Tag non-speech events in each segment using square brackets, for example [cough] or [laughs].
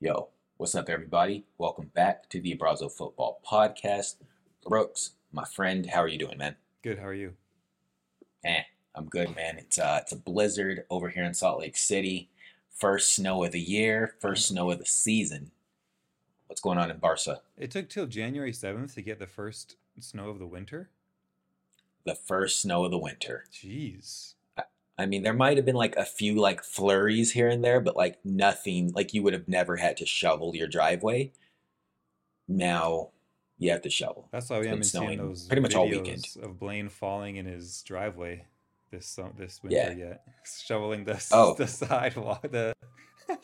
Yo, what's up, everybody? Welcome back to the Abrazo Football Podcast. Brooks, my friend, how are you doing, man? Good. How are you? Eh, I'm good, man. It's uh, it's a blizzard over here in Salt Lake City. First snow of the year, first snow of the season. What's going on in Barca? It took till January seventh to get the first snow of the winter. The first snow of the winter. Jeez. I mean, there might have been like a few like flurries here and there, but like nothing like you would have never had to shovel your driveway. Now you have to shovel. That's why we haven't seen those pretty much all videos weekend. of Blaine falling in his driveway this this winter Yeah. yet, [laughs] shoveling the Oh. the sidewalk. The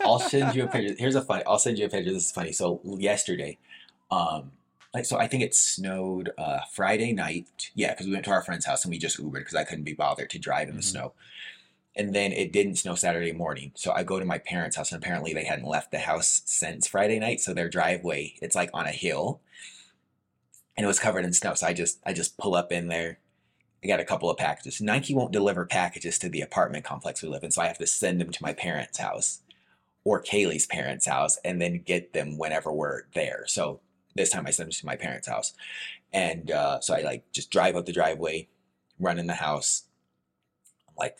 I'll send you a [laughs] picture. Here's a funny. I'll send you a picture. This is funny. So yesterday, um, like so, I think it snowed uh Friday night. Yeah, because we went to our friend's house and we just Ubered because I couldn't be bothered to drive in the Mhm. snow. And then it didn't snow Saturday morning. So I go to my parents' house and apparently they hadn't left the house since Friday night. So their driveway, it's like on a hill, and it was covered in snow. So I just I just pull up in there. I got a couple of packages. Nike won't deliver packages to the apartment complex we live in, so I have to send them to my parents' house or Kaylee's parents' house and then get them whenever we're there. So this time I sent them to my parents' house. And uh, so I like just drive up the driveway, run in the house. I'm like,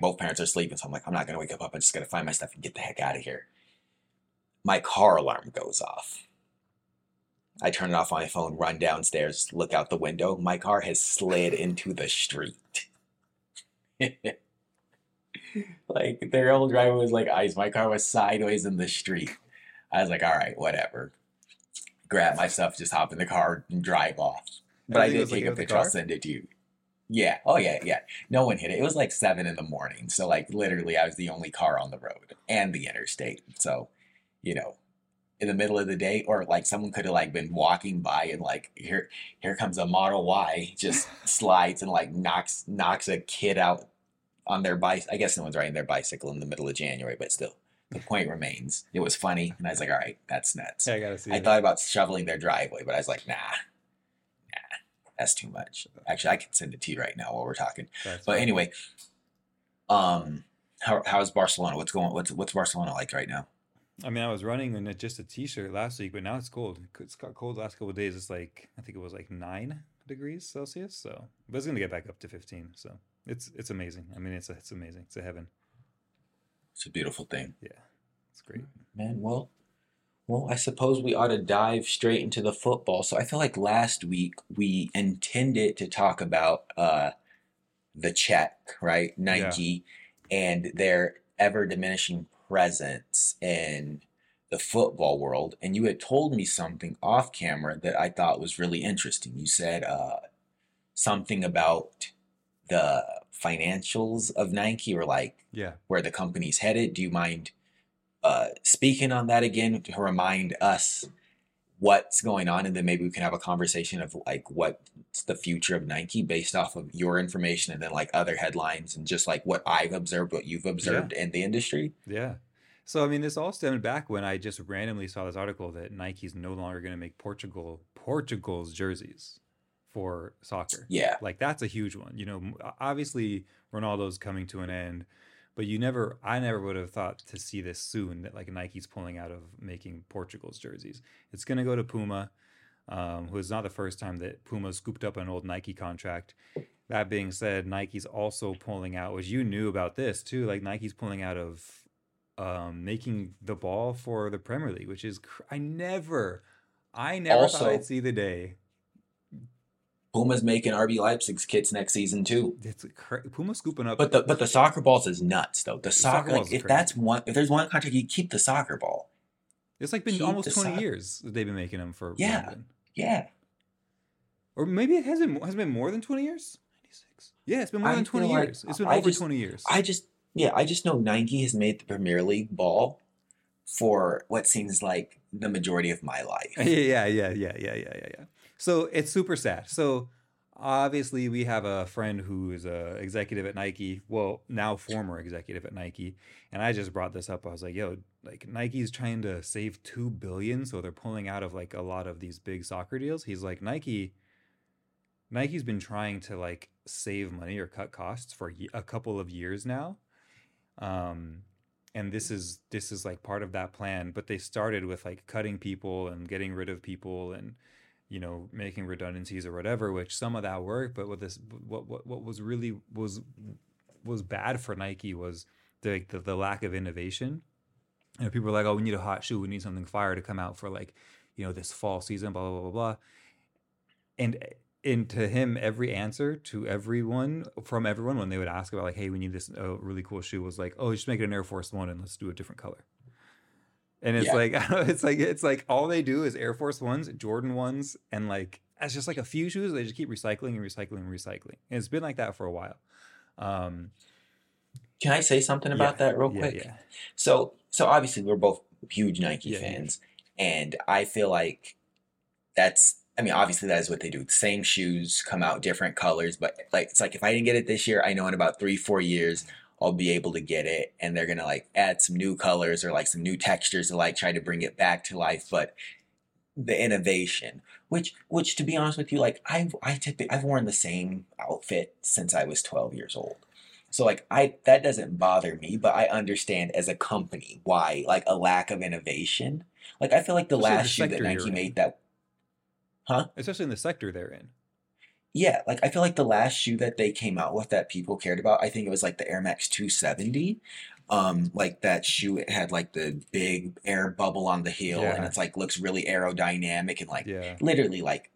both parents are sleeping. So I'm like, I'm not going to wake up. I'm just to find my stuff and get the heck out of here. My car alarm goes off. I turn it off on my phone, run downstairs, look out the window. My car has slid [laughs] into the street. [laughs] like their old driver was like ice. My car was sideways in the street. I was like, all right, whatever. Grab my stuff, just hop in the car and drive off. But I did take a picture. I'll send it to you. Yeah. Oh yeah, yeah. No one hit it. It was like seven in the morning. So like literally I was the only car on the road and the interstate. So, you know, in the middle of the day, or like someone could have like been walking by and like here here comes a Model Y, just [laughs] slides and like knocks knocks a kid out on their bike. I guess no one's riding their bicycle in the middle of January, but still, the point remains. It was funny, and I was like, all right, that's nuts. yeah, I gotta see. I thought about shoveling their driveway, but I was like, nah, nah, that's too much. Actually, I can send it to you right now while we're talking. That's But fine. anyway, um, how how's Barcelona? What's going? What's what's Barcelona like right now? I mean, I was running in just a t-shirt last week, but now it's cold. It's got cold the last couple of days. It's like I think it was like nine degrees Celsius. So, but it's gonna get back up to fifteen. So it's it's amazing. I mean, it's a, it's amazing. It's a heaven. It's a beautiful thing, Yeah, it's great. man. Well, well, I suppose we ought to dive straight into the football. So I feel like last week we intended to talk about uh the check, right? Nike and their ever diminishing presence in the football world. And you had told me something off camera that I thought was really interesting. You said uh, something about the financials of Nike or like Yeah. where the company's headed. Do you mind uh, speaking on that again to remind us what's going on? And then maybe we can have a conversation of like what's the future of Nike based off of your information and then like other headlines and just like what I've observed, what you've observed in the industry. Yeah. So I mean, this all stemmed back when I just randomly saw this article that Nike's no longer going to make Portugal Portugal's jerseys for soccer. Yeah. Like that's a huge one. You know, obviously Ronaldo's coming to an end, but you never I never would have thought to see this soon that like Nike's pulling out of making Portugal's jerseys. It's going to go to Puma. Um, who is not the first time that Puma scooped up an old Nike contract. That being said, Nike's also pulling out, which you knew about this too. Like Nike's pulling out of um, making the ball for the Premier League, which is cr- I never, I never thought I'd see the day. Puma's making RB Leipzig's kits next season too. It's cra- Puma scooping up. But the but the soccer balls is nuts though. The soccer soccer, like, if crazy. that's one if there's one contract, you keep the soccer ball. it's like been keep almost twenty years that they've been making them for Yeah. London. Yeah. or maybe it hasn't has been more than twenty years. Ninety six. Yeah, it's been more I than twenty like- years. It's been I over just- twenty years. I just yeah, I just know Nike has made the Premier League ball for what seems like the majority of my life. [laughs] yeah, yeah, yeah, yeah, yeah, yeah, yeah. So it's super sad. So obviously we have a friend who is a executive at Nike, well, now former executive at Nike, and I just brought this up. I was like, yo, like Nike's trying to save 2 billion, so they're pulling out of like a lot of these big soccer deals. He's like, Nike Nike's been trying to like save money or cut costs for a couple of years now. Um and this is this is like part of that plan but they started with like cutting people and getting rid of people and you know making redundancies or whatever which some of that worked but what this what what, what was really was was bad for nike was the, the the lack of innovation. And people were like oh we need a hot shoe. We need something fire to come out for like you know this fall season blah blah blah blah blah. And and to him every answer to everyone from everyone when they would ask about like hey we need this uh, really cool shoe was like oh just make it an air force one and let's do a different color and it's Yeah. like [laughs] it's like it's like all they do is air force ones jordan ones and like it's just like a few shoes they just keep recycling and recycling and recycling and it's been like that for a while um Can I say something about yeah, that real yeah, quick? yeah So, so obviously we're both huge Nike fans, and I feel like that's. I mean, obviously that is what they do. The Same shoes come out different colors, but like it's like if I didn't get it this year, I know in about three, four years I'll be able to get it, and they're gonna like add some new colors or like some new textures to like try to bring it back to life. But the innovation, which which to be honest with you, like I've I typically I've worn the same outfit since I was twelve years old. So like I that doesn't bother me, but I understand as a company why like a lack of innovation. Like I feel like the Especially the last shoe that Nike you're in. made that Huh? especially in the sector they're in yeah, like I feel like the last shoe that they came out with that people cared about, I think it was like the Air Max 270. Um, like that shoe, it had like the big air bubble on the heel, and it's like looks really aerodynamic and like yeah literally like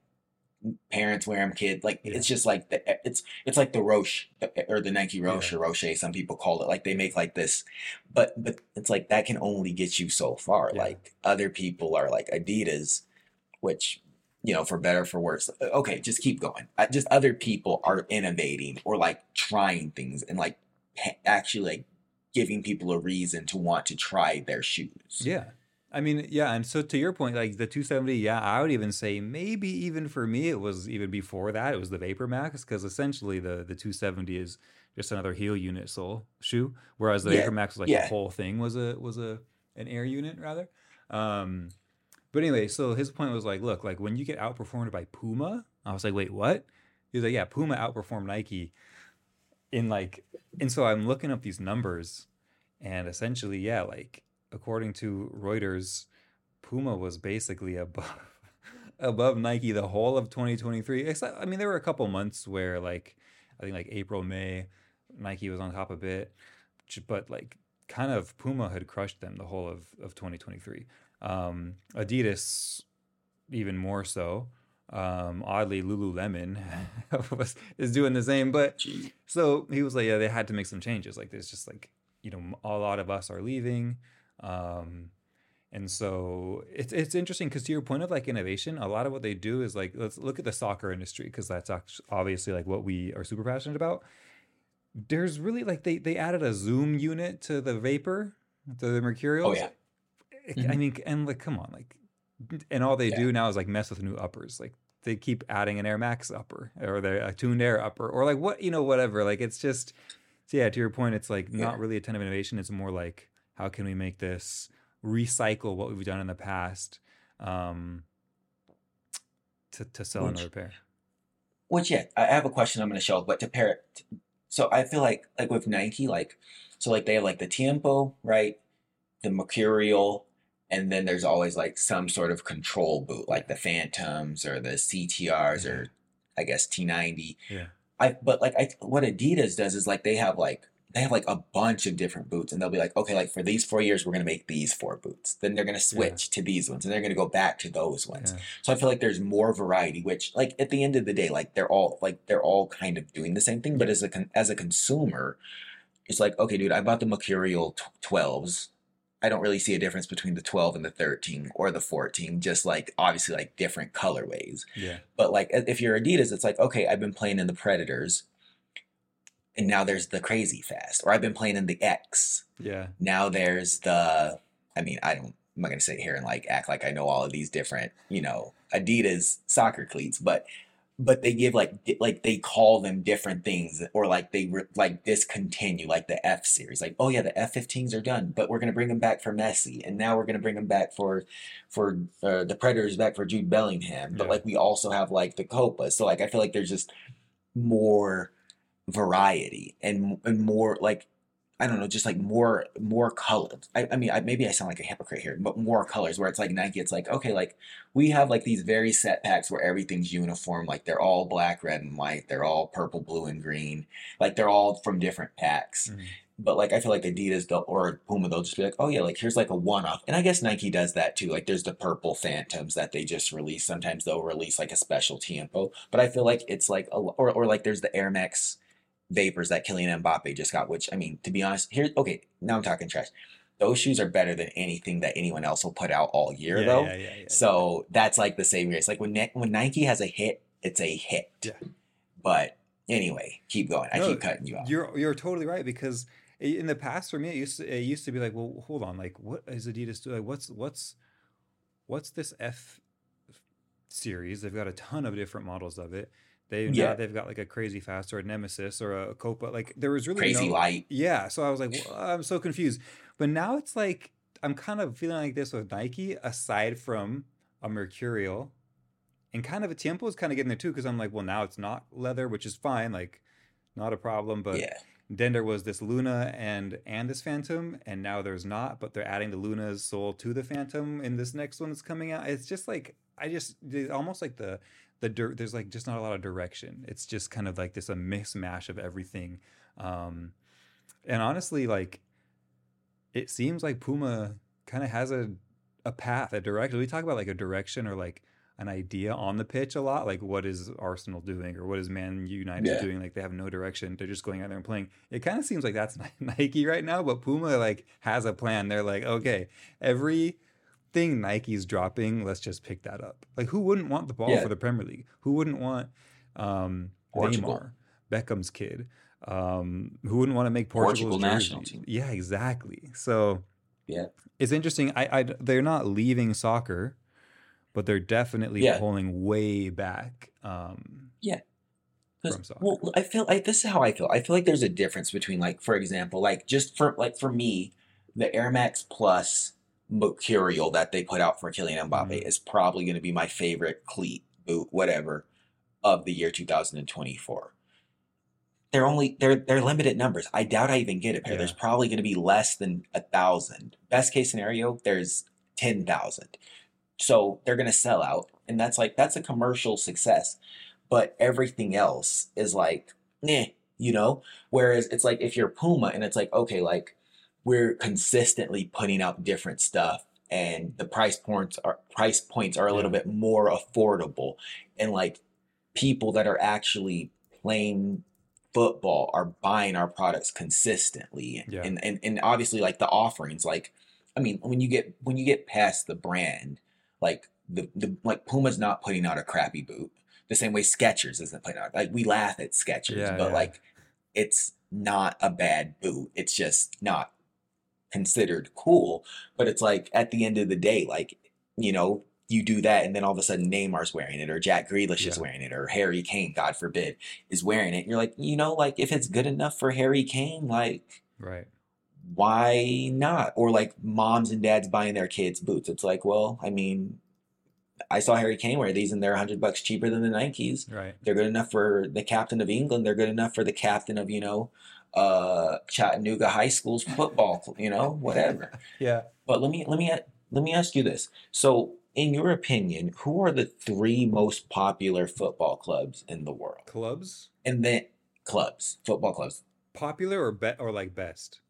parents wear them, kid. Like Yeah. it's just like the it's it's like the Roshe or the Nike Roshe Yeah. or Roshe. Some people call it like they make like this, but but it's like that can only get you so far. Yeah. Like other people are like Adidas, which you know for better or for worse. Okay, just keep going. Uh, Just other people are innovating or like trying things and like actually like giving people a reason to want to try their shoes. Yeah. I mean, yeah, and so to your point, like the 270, yeah, I would even say maybe even for me it was even before that, it was the Vapor Max because essentially the the 270 is just another heel unit sole shoe, whereas the Yeah, Vapor Max was like yeah. the whole thing was a was a an air unit rather. Um but anyway, so his point was like, look, like when you get outperformed by Puma, I was like, wait, what? He was like, yeah, Puma outperformed Nike in like, and so I'm looking up these numbers, and essentially, yeah, like according to Reuters, Puma was basically above [laughs] above Nike the whole of 2023. Except, I mean, there were a couple months where like I think like April, May, Nike was on top a bit, but like kind of Puma had crushed them the whole of of 2023. Um, Adidas even more so. Um, oddly, Lululemon [laughs] was, is doing the same, but so he was like, yeah, they had to make some changes. Like, there's just like, you know, a lot of us are leaving. Um, and so it's it's interesting because to your point of like innovation, a lot of what they do is like let's look at the soccer industry because that's obviously like what we are super passionate about. There's really like they they added a zoom unit to the Vapor, to the Mercurial. Oh yeah. I mean, and like, come on, like, and all they Yeah. do now is like mess with new uppers. Like, they keep adding an Air Max upper or the a tuned Air upper or like what you know, whatever. Like, it's just, so yeah. To your point, it's like not Yeah. really a ton of innovation. It's more like how can we make this recycle what we've done in the past, um, to to sell Which- another pair. Which yeah, I have a question I'm gonna show, but to pair it, so I feel like like with Nike, like so like they have like the Tiempo, right? The Mercurial, and then there's always like some sort of control boot, like the Phantoms or the CTRs Yeah. or I guess T90. Yeah. I but like I what Adidas does is like they have like they have like a bunch of different boots and they'll be like, okay, like for these four years we're gonna make these four boots. Then they're gonna switch to these ones and they're gonna go back to those ones. Yeah. So I feel like there's more variety, which like at the end of the day, like they're all like they're all kind of doing the same thing. But as a con- as a consumer, it's like okay, dude, I bought the Mercurial twelves. I don't really see a difference between the twelve and the thirteen or the fourteen. Just like obviously like different colorways. Yeah. But like if you're Adidas, it's like okay, I've been playing in the Predators, and now there's the Crazy Fast, or I've been playing in the X. Yeah. Now there's the. I mean, I don't. I'm not gonna sit here and like act like I know all of these different, you know, Adidas soccer cleats, but but they give like like they call them different things, or like they re- like discontinue like the F series, like oh yeah, the F50s are done, but we're gonna bring them back for Messi, and now we're gonna bring them back for for uh, the Predators back for Jude Bellingham, but Yeah. like we also have like the Copa, so like I feel like there's just more variety and and more like I don't know, just like more more colors. I, I mean, I, maybe I sound like a hypocrite here, but more colors. Where it's like Nike, it's like okay, like we have like these very set packs where everything's uniform. Like they're all black, red, and white. They're all purple, blue, and green. Like they're all from different packs. Mhm. But like I feel like Adidas they'll, or Puma they'll just be like, oh yeah, like here's like a one off. And I guess Nike does that too. Like there's the purple Phantoms that they just release. Sometimes they'll release like a specialty info. But I feel like it's like a, or or like there's the Air Max Vapors that Kylian Mbappe just got. Which I mean, to be honest, here okay, now I'm talking trash. Those shoes are better than anything that anyone else will put out all year yeah, though. yeah, yeah. So that's like the same race. Like when when Nike has a hit, it's a hit. Yeah. But anyway, keep going. I keep cutting you off. You're you're totally right because in the past for me it used to it used to be like well hold on like what is Adidas doing like what's what's what's this F series they've got a ton of different models of it they Yeah. now they've got like a crazy fast or a Nemesis or a Copa like there was really Crazy no, light. yeah so I was like well, I'm so confused but now it's like I'm kind of feeling like this with Nike aside from a Mercurial and kind of a Tiempo is kind of getting there too because I'm like well now it's not leather which is fine like not a problem but yeah. then there was this Luna and and this Phantom, and now there's not, but they're adding the Luna's soul to the Phantom in this next one that's coming out. It's just like I just almost like the the dir- there's like just not a lot of direction. It's just kind of like this a mismatch of everything, um, and honestly, like it seems like Puma kind of has a a path, a direction. We talk about like a direction or like an idea on the pitch a lot, like what is Arsenal doing or what is Man United Yeah. doing? Like they have no direction. They're just going out there and playing. It kind of seems like that's [laughs] Nike right now, but Puma like has a plan. They're like, okay, everything Nike's dropping, let's just pick that up. Like who wouldn't want the ball Yeah. for the Premier League? Who wouldn't want um Portugal. Neymar, Beckham's kid? Um, who wouldn't want to make Portugal's Portugal national team. Yeah, exactly. So Yeah. it's interesting. I, I they're not leaving soccer, but they're definitely Yeah. pulling way back. Um, soccer. Well, I feel like this is how I feel. I feel like there's a difference between like, for example, like just for like for me, the Air Max Plus Mercurial that they put out for Kylian Mbappe Mhm. is probably going to be my favorite cleat, boot, whatever, of the year 2024. They're only they're they're limited numbers. I doubt I even get a pair. Yeah. There's probably going to be less than a thousand. Best case scenario, there's ten thousand. So they're going to sell out, and that's like that's a commercial success but everything else is like, nah, you know? Whereas it's like if you're Puma and it's like, okay, like we're consistently putting out different stuff and the price points are price points are a little bit more affordable and like people that are actually playing football are buying our products consistently Yeah. and, and and obviously like the offerings like i mean when you get when you get past the brand like the, the like puma's not putting out a crappy boot the same way skechers isn't putting out like we laugh at skechers Yeah, but yeah. like it's not a bad boot it's just not considered cool but it's like at the end of the day like you know you do that and then all of a sudden Neymar's wearing it or Jack Grealish is wearing it or Harry Kane God forbid is wearing it and you're like you know like if it's good enough for Harry Kane like right. why not or like moms and dads buying their kids boots it's like well I mean I saw Harry Kane wear these and they're 100 bucks cheaper than the Nikes Right. they're good enough for the captain of England. They're good enough for the captain of, you know, uh, Chattanooga High School's football, you know, whatever. Yeah. But let me let me let me ask you this. So, in your opinion, who are the three most popular football clubs in the world? Clubs, And then clubs, football clubs, popular or bet or like best.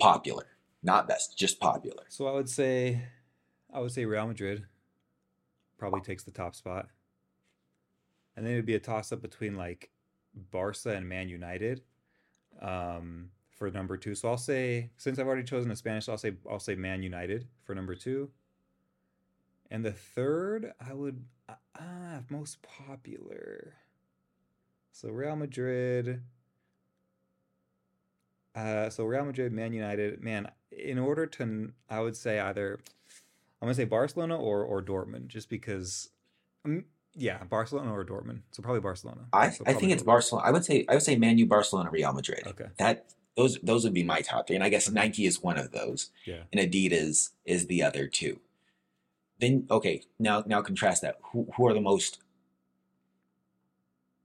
popular, not best, just popular. So I would say, I would say Real Madrid probably takes the top spot, and then it would be a toss up between like Barca and Man United um, for number two. So I'll say, since I've already chosen a Spanish, I'll say I'll say Man United for number two, and the third I would uh, ah most popular. So Real Madrid. Uh, so Real Madrid, Man United, man. In order to, I would say either I'm gonna say Barcelona or or Dortmund, just because. Yeah, Barcelona or Dortmund. So probably Barcelona. I, So I think it's Dortmund. Barcelona. I would say I would say Man U, Barcelona, Real Madrid. Okay. That those those would be my top three, and I guess Nike is one of those. Yeah. and Adidas is the other two. Then okay, now now contrast that. Who who are the most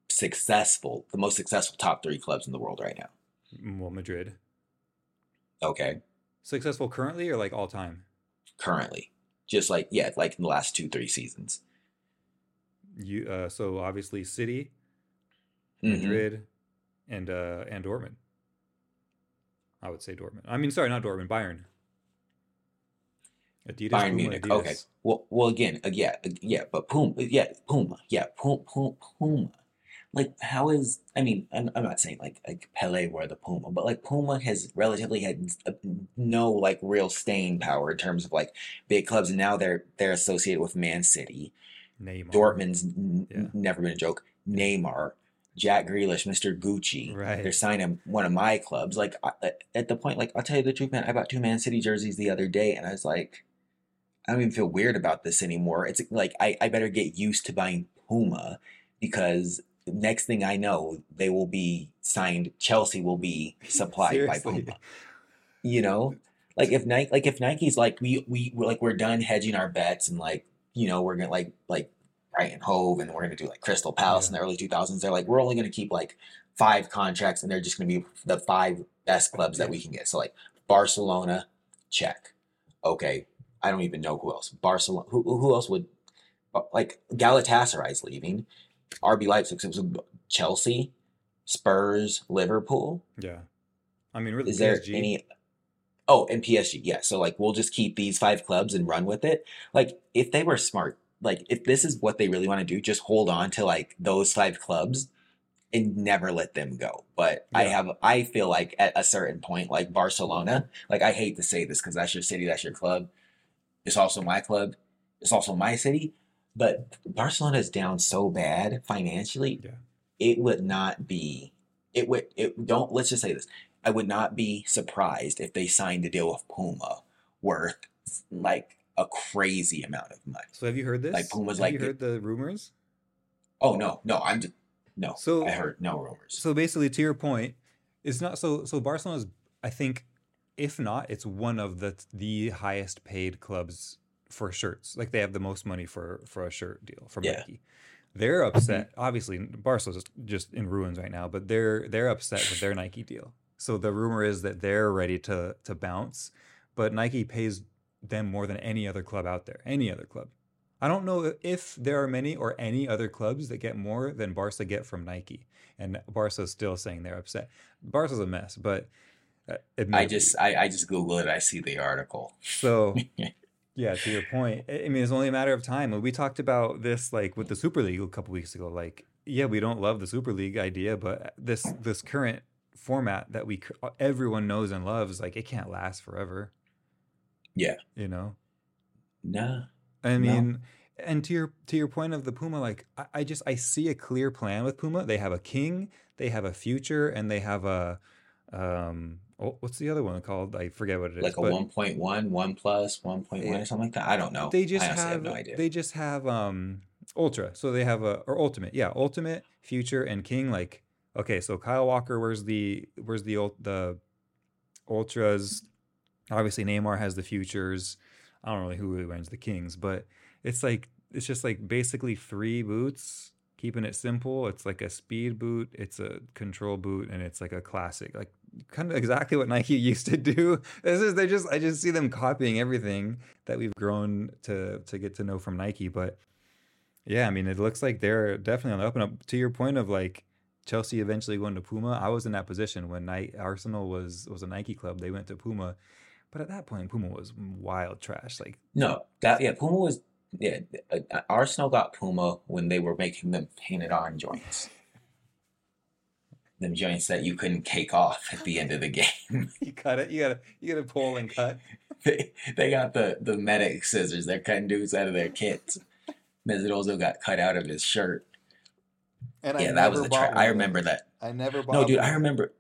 successful, the most successful top three clubs in the world right now? Well, Madrid. Okay, Successful currently or like all time? currently, just like yeah, like in the last two three seasons. You uh, so obviously City, Mhm. Madrid, and uh, and Dortmund. I would say Dortmund. I mean, sorry, not Dortmund. Bayern. Adidas. Bayern Puma, Munich. Adidas. Okay. Well, well, again, uh, yeah, uh, yeah, but Puma, yeah, Puma, yeah, Puma, Puma, Puma. Like, how is? I mean, I'm, I'm not saying like like Pele wore the Puma, but like Puma has relatively had uh, no like real staying power in terms of like big clubs, and now they're they're associated with Man City. Neymar. Dortmund's n- Yeah. never been a joke. Neymar, Jack Grealish, Mr. Gucci. Right. They're signing one of my clubs. Like I, at the point, like I'll tell you the truth, man. I bought two Man City jerseys the other day, and I was like, I don't even feel weird about this anymore. It's like I, I better get used to buying Puma because next thing I know, they will be signed. Chelsea will be [laughs] supplied by Puma. You know, like if Nike, like if Nike's like we we we're like we're done hedging our bets and like you know we're gonna like like Brighton Hove and we're gonna do like Crystal Palace in the early two thousands. They're like we're only gonna keep like five contracts and they're just gonna be the five best clubs that we can get. So like Barcelona, check. Okay, I don't even know who else. Barcelona. Who who else would uh, like Galatasaray's leaving. RB Leipzig. It was Chelsea, Spurs, Liverpool. Yeah. I mean, really, Is there any? Oh, and PSG. Yeah. So like, we'll just keep these five clubs and run with it. Like, if they were smart, like if this is what they really want to do, just hold on to like those five clubs and never let them go. But I have, I feel like at a certain point, like Barcelona, like I hate to say this because that's your city, that's your club. It's also my club. It's also my city. But Barcelona is down so bad financially. Yeah. It would not be. It would. It don't. Let's just say this. I would not be surprised if they signed a deal with Puma worth like a crazy amount of money. So have you heard this? Like, Puma's have like you heard the rumors? Oh no, no, I'm just no. So- I heard no rumors. So basically, to your point, it's not so. So Barcelona's, I think, if not, it's one of the the highest paid clubs for shirts. Like they have the most money for for a shirt deal from Yeah. Nike. They're upset. Mm-hmm. Obviously, Barcelona's just in ruins right now, but they're they're upset with their Nike deal. So the rumor is that they're ready to to bounce, but Nike pays them more than any other club out there. Any other club. I don't know if there are many or any other clubs that get more than Barca get from Nike, and Barca's still saying they're upset. Barca's a mess, but uh, I just I, I just Google it. I see the article. so [laughs] yeah. To your point, I I mean, it's only a matter of time. And we talked about this like with the Super League a couple weeks ago. Like, yeah, we don't love the Super League idea, but this this current format that we everyone knows and loves, like, it can't last forever. Yeah. you know. Nah. I No. mean, and to your to your point of the Puma, like I, I just I see a clear plan with Puma. They have a king, they have a future, and they have a um. Oh, what's the other one called? I forget what it is. Like a but 1.1, 1 plus, 1.1 or something like that. I don't know. They just have, have no idea. they just have um ultra. So they have a or ultimate, yeah, ultimate, future, and king. Like okay, so Kyle Walker, where's the where's the ult- the ultras? Obviously, Neymar has the futures. I don't really who really runs the kings, but it's like it's just like basically three boots, keeping it simple. It's like a speed boot, it's a control boot, and it's like a classic, like kind of exactly what [laughs] Nike used to do. This is they just I just see them copying everything that we've grown to to get to know from Nike. But yeah, I mean, it looks like they're definitely on the and up. To your point of like Chelsea eventually going to Puma, I was in that position when Arsenal was was a Nike club. They went to Puma, but at that point, Puma was wild trash. Like No, that yeah, Puma was yeah. uh, uh, Arsenal got Puma when they were making them painted on joints. Them joints that you couldn't cake off at the end of the game. [laughs] you cut it, you gotta you gotta pull and cut. [laughs] they, they got the the medic scissors. They're cutting dudes out of their kits. Mesut Ozil got cut out of his shirt. And Yeah, that was the. Tra- I remember that. I never bought. No, dude, I remember.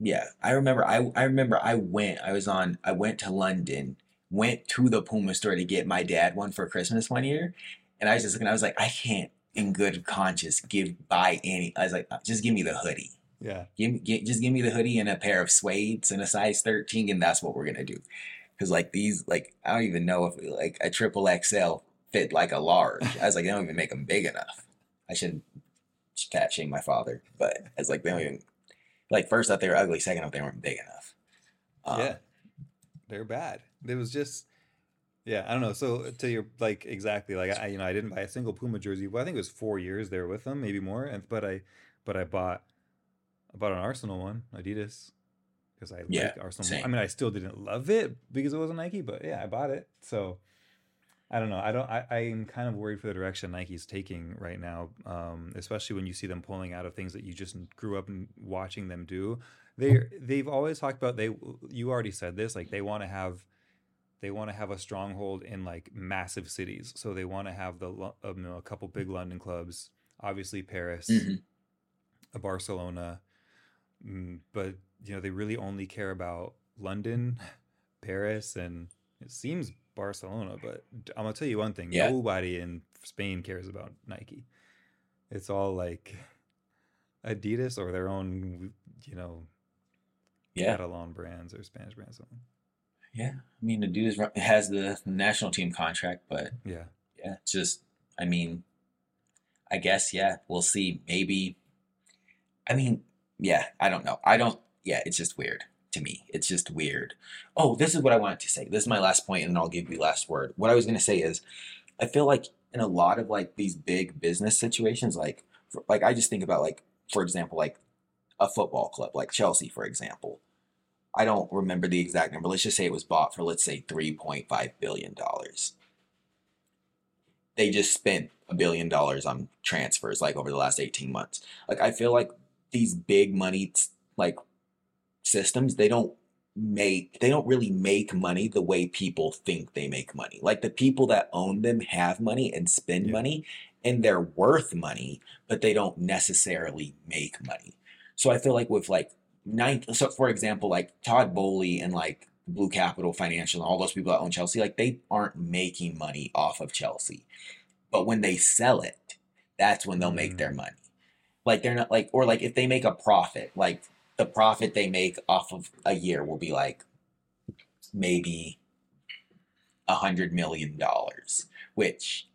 Yeah, I remember. I I remember. I went. I was on. I went to London. Went to the Puma store to get my dad one for Christmas one year, and I was just looking. I was like, I can't, in good conscience, give buy any. I was like, uh, just give me the hoodie. Yeah, Give me, get, just give me the hoodie and a pair of suedes and a size thirteen, and that's what we're gonna do. Because like these, like I don't even know if like a triple XL fit like a large. I was like, they don't even make them big enough. I should fat my father, but it's like they don't even. Like first, thought they were ugly. Second, thought they weren't big enough. Um, yeah. they're bad. It was just yeah, I don't know. So to your like exactly like I you know I didn't buy a single Puma jersey. Well, I think it was four years there with them, maybe more. And but I but I bought I bought an Arsenal one, Adidas, because I Yeah, like Arsenal. same. I mean, I still didn't love it because it wasn't Nike, but yeah, I bought it. So I don't know. I don't. I, I'm kind of worried for the direction Nike's taking right now, um, especially when you see them pulling out of things that you just grew up watching them do. They they've always talked about they. You already said this. Like they want to have, they want to have a stronghold in like massive cities. So they want to have the um, you know, a couple big London clubs. Obviously Paris, Mhm. a Barcelona, mm, but you know they really only care about London, [laughs] Paris, and it seems Barcelona. But I'm gonna tell you one thing: Yeah. nobody in Spain cares about Nike. It's all like Adidas or their own, you know, Yeah. Catalan brands or Spanish brands. Something. Yeah. I mean, Adidas has the national team contract, but Yeah, yeah, just, I mean, I guess, yeah, we'll see. Maybe, I mean, yeah, I don't know. I don't, yeah, it's just weird to me. It's just weird. Oh, this is what I wanted to say. This is my last point, and I'll give you last word. What I was going to say is, I feel like in a lot of like these big business situations, like, like I just think about like, for example, like a football club, like Chelsea, for example. I don't remember the exact number. Let's just say it was bought for, let's say, $3.5 billion. They just spent a billion dollars on transfers like over the last 18 months. Like, I feel like these big money, like, systems, they don't make, they don't really make money the way people think they make money. Like, the people that own them have money and spend Yeah. money and they're worth money, but they don't necessarily make money. So I feel like with like nine, so for example, like Todd Boehly and like Blue Capital Financial and all those people that own Chelsea, like they aren't making money off of Chelsea. But when they sell it, that's when they'll make Mm. their money. Like they're not like, or like if they make a profit, like the profit they make off of a year will be like maybe a hundred million dollars, which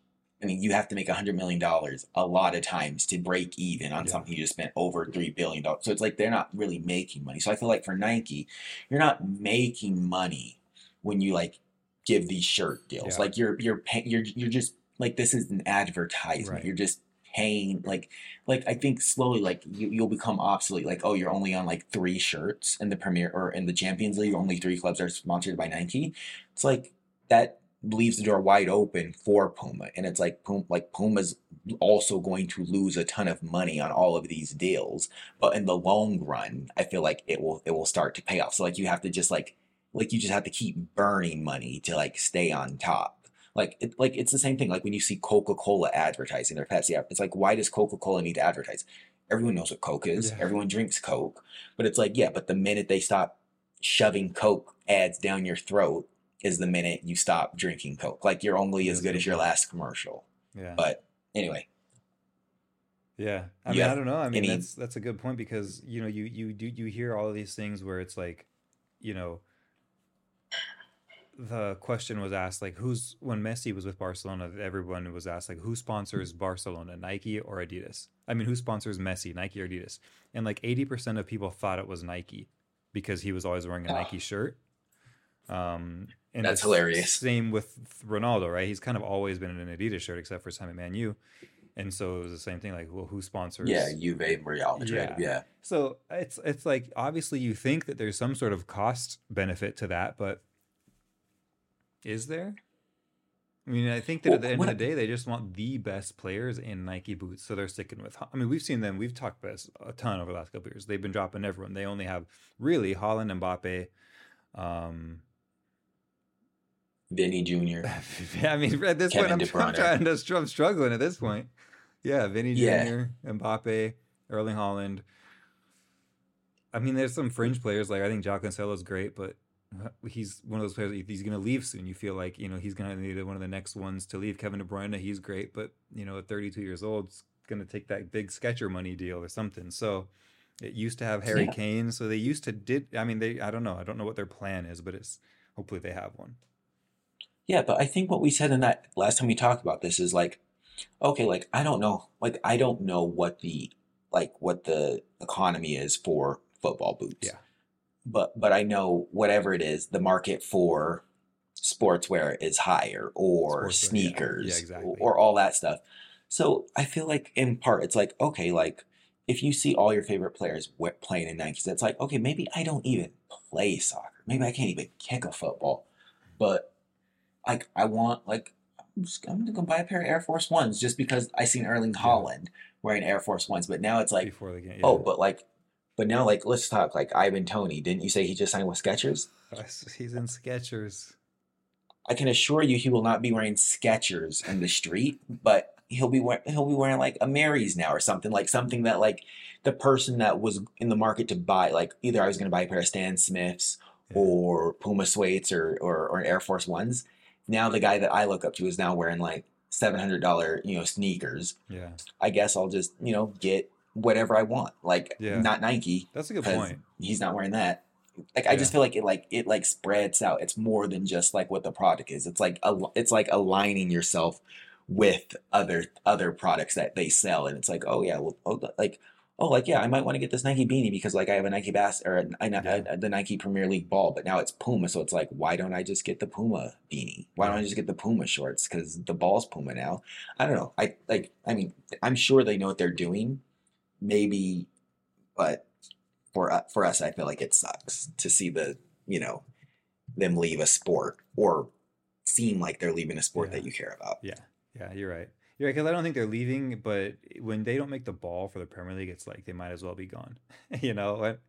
I mean, you have to make a hundred million dollars a lot of times to break even on Yeah. something you just spent over three billion dollars. So it's like they're not really making money. So I feel like for Nike, you're not making money when you like give these shirt deals. Yeah. Like you're you're pay, you're you're just like this is an advertisement. Right. You're just paying like like I think slowly like you, you'll become obsolete. Like oh, you're only on like three shirts in the Premier or in the Champions League. Only three clubs are sponsored by Nike. It's like that leaves the door wide open for Puma, and it's like Puma, like Puma's also going to lose a ton of money on all of these deals. But in the long run, I feel like it will it will start to pay off. So like you have to just like like you just have to keep burning money to like stay on top. Like it, like it's the same thing. Like when you see Coca Cola advertising or Pepsi, it's like why does Coca Cola need to advertise? Everyone knows what Coke is. Yeah. Everyone drinks Coke. But it's like yeah, but the minute they stop shoving Coke ads down your throat is the minute you stop drinking Coke. Like you're only as good as your last commercial. yeah. But anyway, Yeah, I mean, I don't know. I mean, any- that's that's a good point because you know you you do you hear all of these things where it's like, you know, the question was asked like who's when Messi was with Barcelona, everyone was asked like who sponsors Barcelona, Nike or Adidas? I mean, who sponsors Messi, Nike or Adidas? And like eighty percent of people thought it was Nike because he was always wearing a Ah. Nike shirt. Um, and That's hilarious. Same with Ronaldo, right? He's kind of always been in an Adidas shirt except for time at Man U. And so it was the same thing, like, well, who sponsors? yeah, Juve, Real Madrid. Yeah. Yeah. So it's it's like obviously you think that there's some sort of cost benefit to that, but is there? I mean, I think that Well, at the end of the day, they just want the best players in Nike boots, so they're sticking with. I mean, we've seen them. We've talked about this a ton over the last couple of years. They've been dropping everyone. They only have really Haaland, Mbappe. Um, Vinny Jr. [laughs] I mean, at this Kevin point, I'm, I'm trying to. I'm struggling at this point. Yeah, Vinny Yeah. Jr., Mbappe, Erling Haaland. I mean, there's some fringe players like I think Joao Cancelo's great, but Uh, he's one of those players. He's going to leave soon, you feel like you know he's going to need one of the next ones to leave. Kevin De Bruyne, he's great, but you know, at 32 years old, is going to take that big sketcher money deal or something. So it used to have Harry Yeah. Kane, so they used to did. I mean, they. I don't know. I don't know what their plan is, but it's hopefully they have one. Yeah, but I think what we said in that last time we talked about this is like, okay, like I don't know, like I don't know what the like what the economy is for football boots. Yeah. But but I know whatever it is, the market for sportswear is higher or Sportswear, yeah. Yeah, sneakers exactly. or all that stuff. So I feel like in part it's like okay, like if you see all your favorite players playing in Nikes, it's like okay, maybe I don't even play soccer. Maybe I can't even kick a football, but like I want like I'm, just, I'm gonna go buy a pair of Air Force Ones just because I seen Erling Yeah. Haaland wearing Air Force Ones. But now it's like Before the game. oh, but like, but now like let's talk like Ivan Toney. Didn't you say he just signed with Skechers? He's in Skechers. I can assure you he will not be wearing Skechers in the street, but he'll be wearing he'll be wearing like Amiris now or something like something that like the person that was in the market to buy like either I was going to buy a pair of Stan Smiths Yeah. or Puma Suedes or, or or Air Force Ones. Now the guy that I look up to is now wearing like seven hundred dollar you know sneakers. Yeah. I guess I'll just you know get whatever I want like Yeah. not Nike That's a good point. he's not wearing that. Like I just feel like it like it like spreads out. It's more than just like what the product is. It's like a, it's like aligning yourself with other other products that they sell, and it's like oh yeah, well oh, like oh like yeah, I might want to get this Nike beanie because like I have a Nike Bass or a, a, Yeah. a- the Nike Premier League ball, but now it's Puma, so it's like why don't I just get the Puma beanie? Why don't I just get the Puma shorts? Because the ball's Puma now. I don't know. I like. I mean, I'm sure they know what they're doing. Maybe, but for u- for us, I feel like it sucks to see the you know them leave a sport or seem like they're leaving a sport Yeah. that you care about. Yeah. Yeah, you're right. You're right, because I don't think they're leaving, but when they don't make the ball for the Premier League, it's like they might as well be gone. [laughs] you know? But,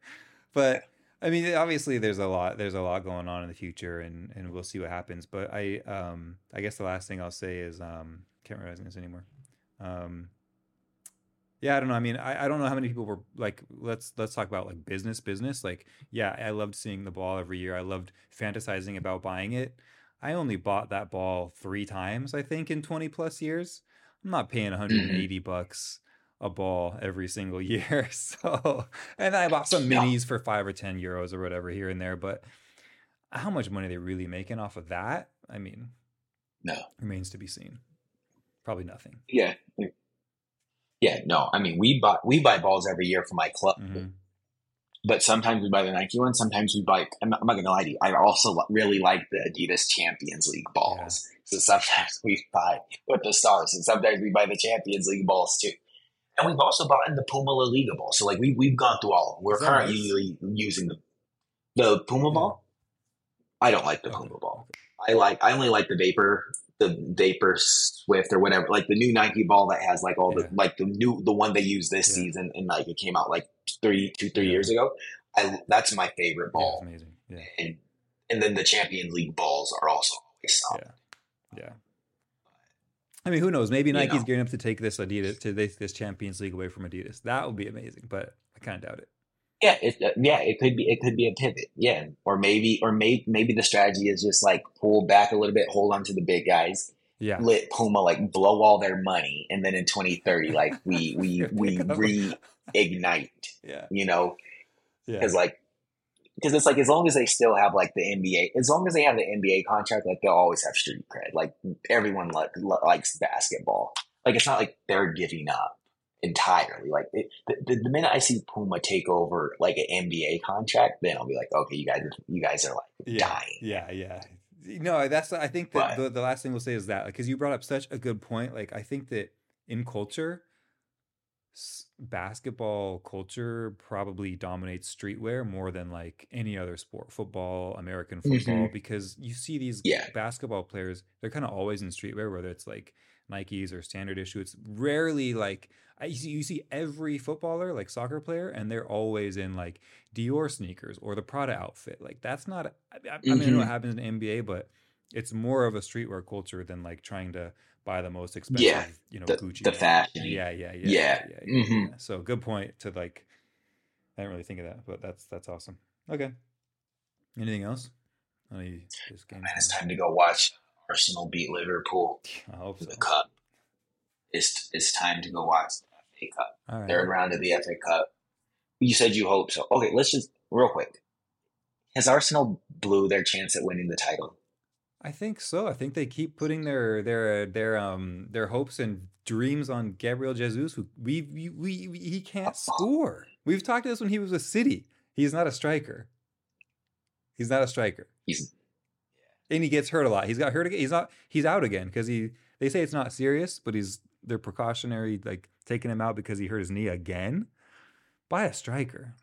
but I mean, obviously there's a lot there's a lot going on in the future and and we'll see what happens. But I um I guess the last thing I'll say is um can't remember this anymore. Um yeah, I don't know. I mean, I, I don't know how many people were like let's let's talk about like business business. Like, yeah, I loved seeing the ball every year. I loved fantasizing about buying it. I only bought that ball three times, I think, in 20 plus years. I'm not paying 180 mm-hmm. bucks a ball every single [laughs] year. So, and I bought some minis for five or 10 euros or whatever here and there. But how much money are they really making off of that? I mean, No. remains to be seen. Probably nothing. Yeah. Yeah, no. I mean, we buy we buy balls every year for my club, Mhm. but sometimes we buy the Nike ones. Sometimes we buy. I'm not, I'm not gonna lie to you. I also really like the Adidas Champions League balls. So sometimes [laughs] we buy with the stars, and sometimes we buy the Champions League balls too. And we've also bought in the Puma La Liga ball. So like we we've gone through all. of them. We're that currently using the the Puma Yeah. ball. I don't like the Puma ball. I like I only like the Vapor, the Vapor Swift or whatever, like the new Nike ball that has like all Yeah. the like the new the one they used this Yeah. season and like it came out like three two three Yeah. years ago. I that's my favorite ball, amazing. Yeah. and and then the Champions League balls are also always solid. Yeah. Yeah. I mean, who knows? Maybe You Nike's know. gearing up to take this Adidas to this, this Champions League away from Adidas. That would be amazing, but I kind of doubt it. Yeah, it, uh, yeah, it could be it could be a pivot. Yeah, or maybe or maybe maybe the strategy is just like pull back a little bit, hold on to the big guys, Yeah. let Puma like blow all their money, and then in twenty thirty, like we [laughs] we we reignite. [laughs] Yeah. You know, Yeah. because like because it's like as long as they still have like the NBA, as long as they have the NBA contract, like they'll always have street cred. Like everyone li- li- likes basketball. Like it's not like they're giving up entirely. Like it, the, the, the minute I see Puma take over like an NBA contract, then I'll be like, okay, you guys, are, you guys are like Yeah. dying. Yeah. Yeah. No, that's, I think that But- the, the last thing we'll say is that, because you brought up such a good point. Like, I think that in culture, s- basketball culture probably dominates streetwear more than like any other sport, football, American football, mm-hmm. because you see these Yeah. basketball players, they're kind of always in streetwear, whether it's like Nikes or standard issue. It's rarely like I you see, you see every footballer, like soccer player, and they're always in like Dior sneakers or the Prada outfit. Like that's not. I, I I mean, I know it Mhm. happens in NBA, but it's more of a streetwear culture than like trying to buy the most expensive, Yeah, you know, The, Gucci. the fashion. Yeah, yeah, yeah, Yeah. yeah, yeah, Mhm. yeah. So good point to like. I didn't really think of that, but that's that's awesome. Okay. Anything else? You, this game. Man, it's time to go watch Arsenal beat Liverpool I hope for so. the cup. It's it's time to go watch the FA Cup. Right. third round of the FA Cup. You said you hope so. Okay, let's just real quick. Has Arsenal blew their chance at winning the title? I think so. I think they keep putting their their their um their hopes and dreams on Gabriel Jesus, who we we, we he can't score. We've talked to this when he was a City. He's not a striker. He's not a striker. He's and he gets hurt a lot. He's got hurt again. He's not. He's out again because he. They say it's not serious, but he's they're precautionary, like taking him out because he hurt his knee again. By a striker.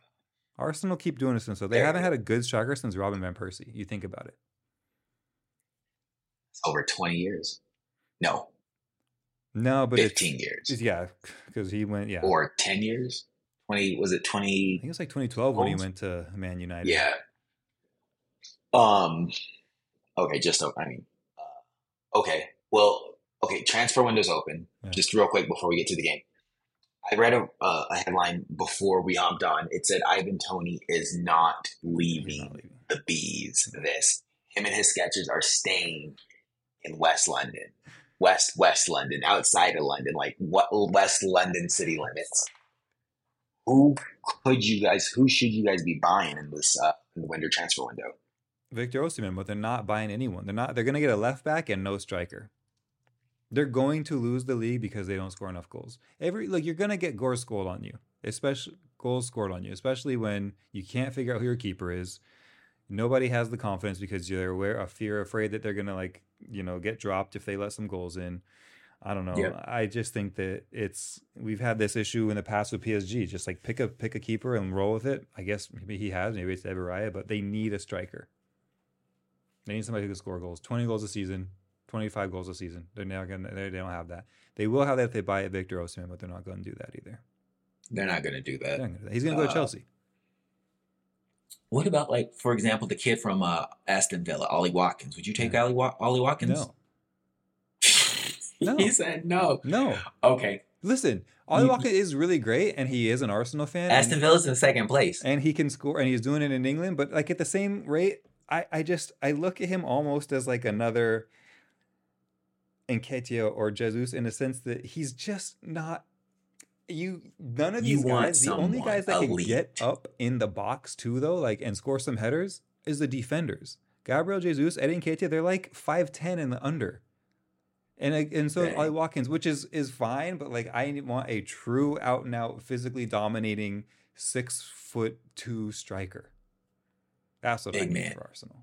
Arsenal keep doing this, and so they haven't had a good striker since Robin van Persie. You think about it. over 20 years. No, No, but 15 it's, years. yeah, because he went yeah. Or 10 years? 20, was it twenty? I think it was like 2012 when he went to Man United. Yeah. Um, okay, just, I mean, uh, okay. Well, okay, transfer window's open. Yeah. Just real quick before we get to the game. I read a, uh, a headline before we hopped on. It said Ivan Toney is not leaving not leaving. the bees this. Him and his sketches are staying in West London. West West London, outside of London, like what West London city limits. Who could you guys who should you guys be buying in this uh in the winter transfer window? Victor Osimhen, but they're not buying anyone. They're not. They're going to get a left back and no striker. They're going to lose the league because they don't score enough goals. Every like you're going to get goals scored on you, especially goals scored on you, especially when you can't figure out who your keeper is. Nobody has the confidence because you're aware of fear, afraid that they're going to like you know get dropped if they let some goals in. I don't know. Yep. I just think that it's we've had this issue in the past with PSG. Just like pick a pick a keeper and roll with it. I guess maybe he has, maybe it's Everaya, but they need a striker. They need somebody who can score goals. 20 goals a season, 25 goals a season. They're not gonna they, they don't have that. They will have that if they buy a Victor Osimhen, but they're not going to do that either. They're not gonna do that. gonna do that. He's going to go to Uh, Chelsea. What about like for example the kid from uh Aston Villa, Ollie Watkins? Would you take Yeah. Ollie, Wa- Ollie Watkins? No. [laughs] No. he said no. No. Okay. Listen, Ollie Watkins is really great and he is an Arsenal fan. Aston Villa's in second place. and he can score and he's doing it in England, but like at the same rate, I, I just I look at him almost as like another Nketiah or Jesus in a sense that he's just not you none of You these want guys the only guys that can get up in the box too though like and score some headers is the defenders gabriel jesus eddie Nketiah, they're like 5'10 in the under and and so Dang. Ollie Watkins, which is is fine, but like I want a true out and out physically dominating six foot two striker. That's what I Big need man. for Arsenal.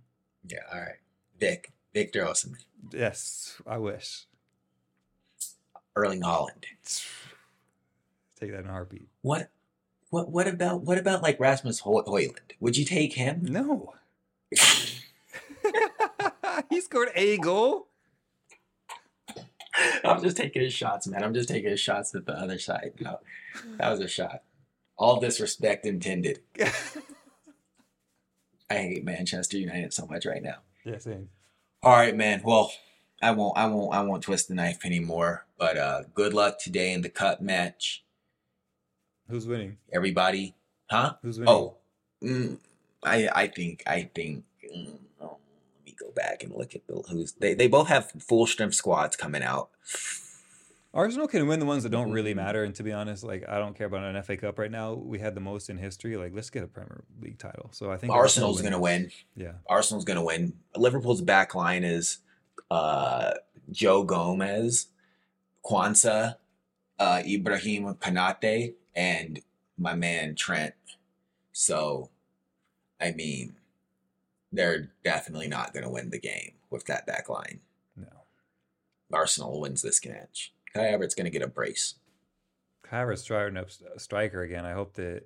Yeah, all right. Vic, Victor Osimhen, Yes, I wish. Erling Haaland. Take that in a heartbeat. What what what about what about like Rasmus Ho- Højlund? Would you take him? No. [laughs] he scored a goal. I'm just taking his shots, man. I'm just taking his shots at the other side. No, that was a shot. All disrespect intended. [laughs] I hate Manchester United so much right now. yeah, same. All right, man. Well, I won't I won't I won't twist the knife anymore. But uh good luck today in the cup match. Who's winning? Everybody. Huh? Who's winning? Oh. Mm, I I think I think mm, oh, let me go back and look at the who's they they both have full strength squads coming out. Arsenal can win the ones that don't really Mm. matter. And to be honest, like I don't care about an FA Cup right now. We had the most in history. Like let's get a Premier League title. So I think Arsenal Arsenal's gonna win. Yeah. Arsenal's going to win. Liverpool's back line is uh, Joe Gomez, Quansah, uh, Ibrahim Konaté, and my man Trent. So, I mean, they're definitely not going to win the game with that back line. No. Arsenal wins this match. Kai Havertz's going to get a brace. Havertz trying up uh, striker again. I hope that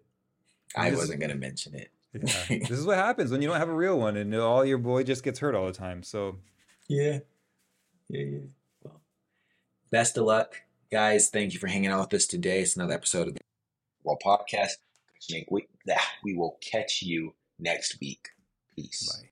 I This- wasn't going to mention it. yeah. [laughs] this is what happens when you don't have a real one and all your boy just gets hurt all the time. So Yeah. Yeah, yeah. Well, best of luck, guys. Thank you for hanging out with us today. It's another episode of the Well Podcast. We, we will catch you next week. Peace. bye.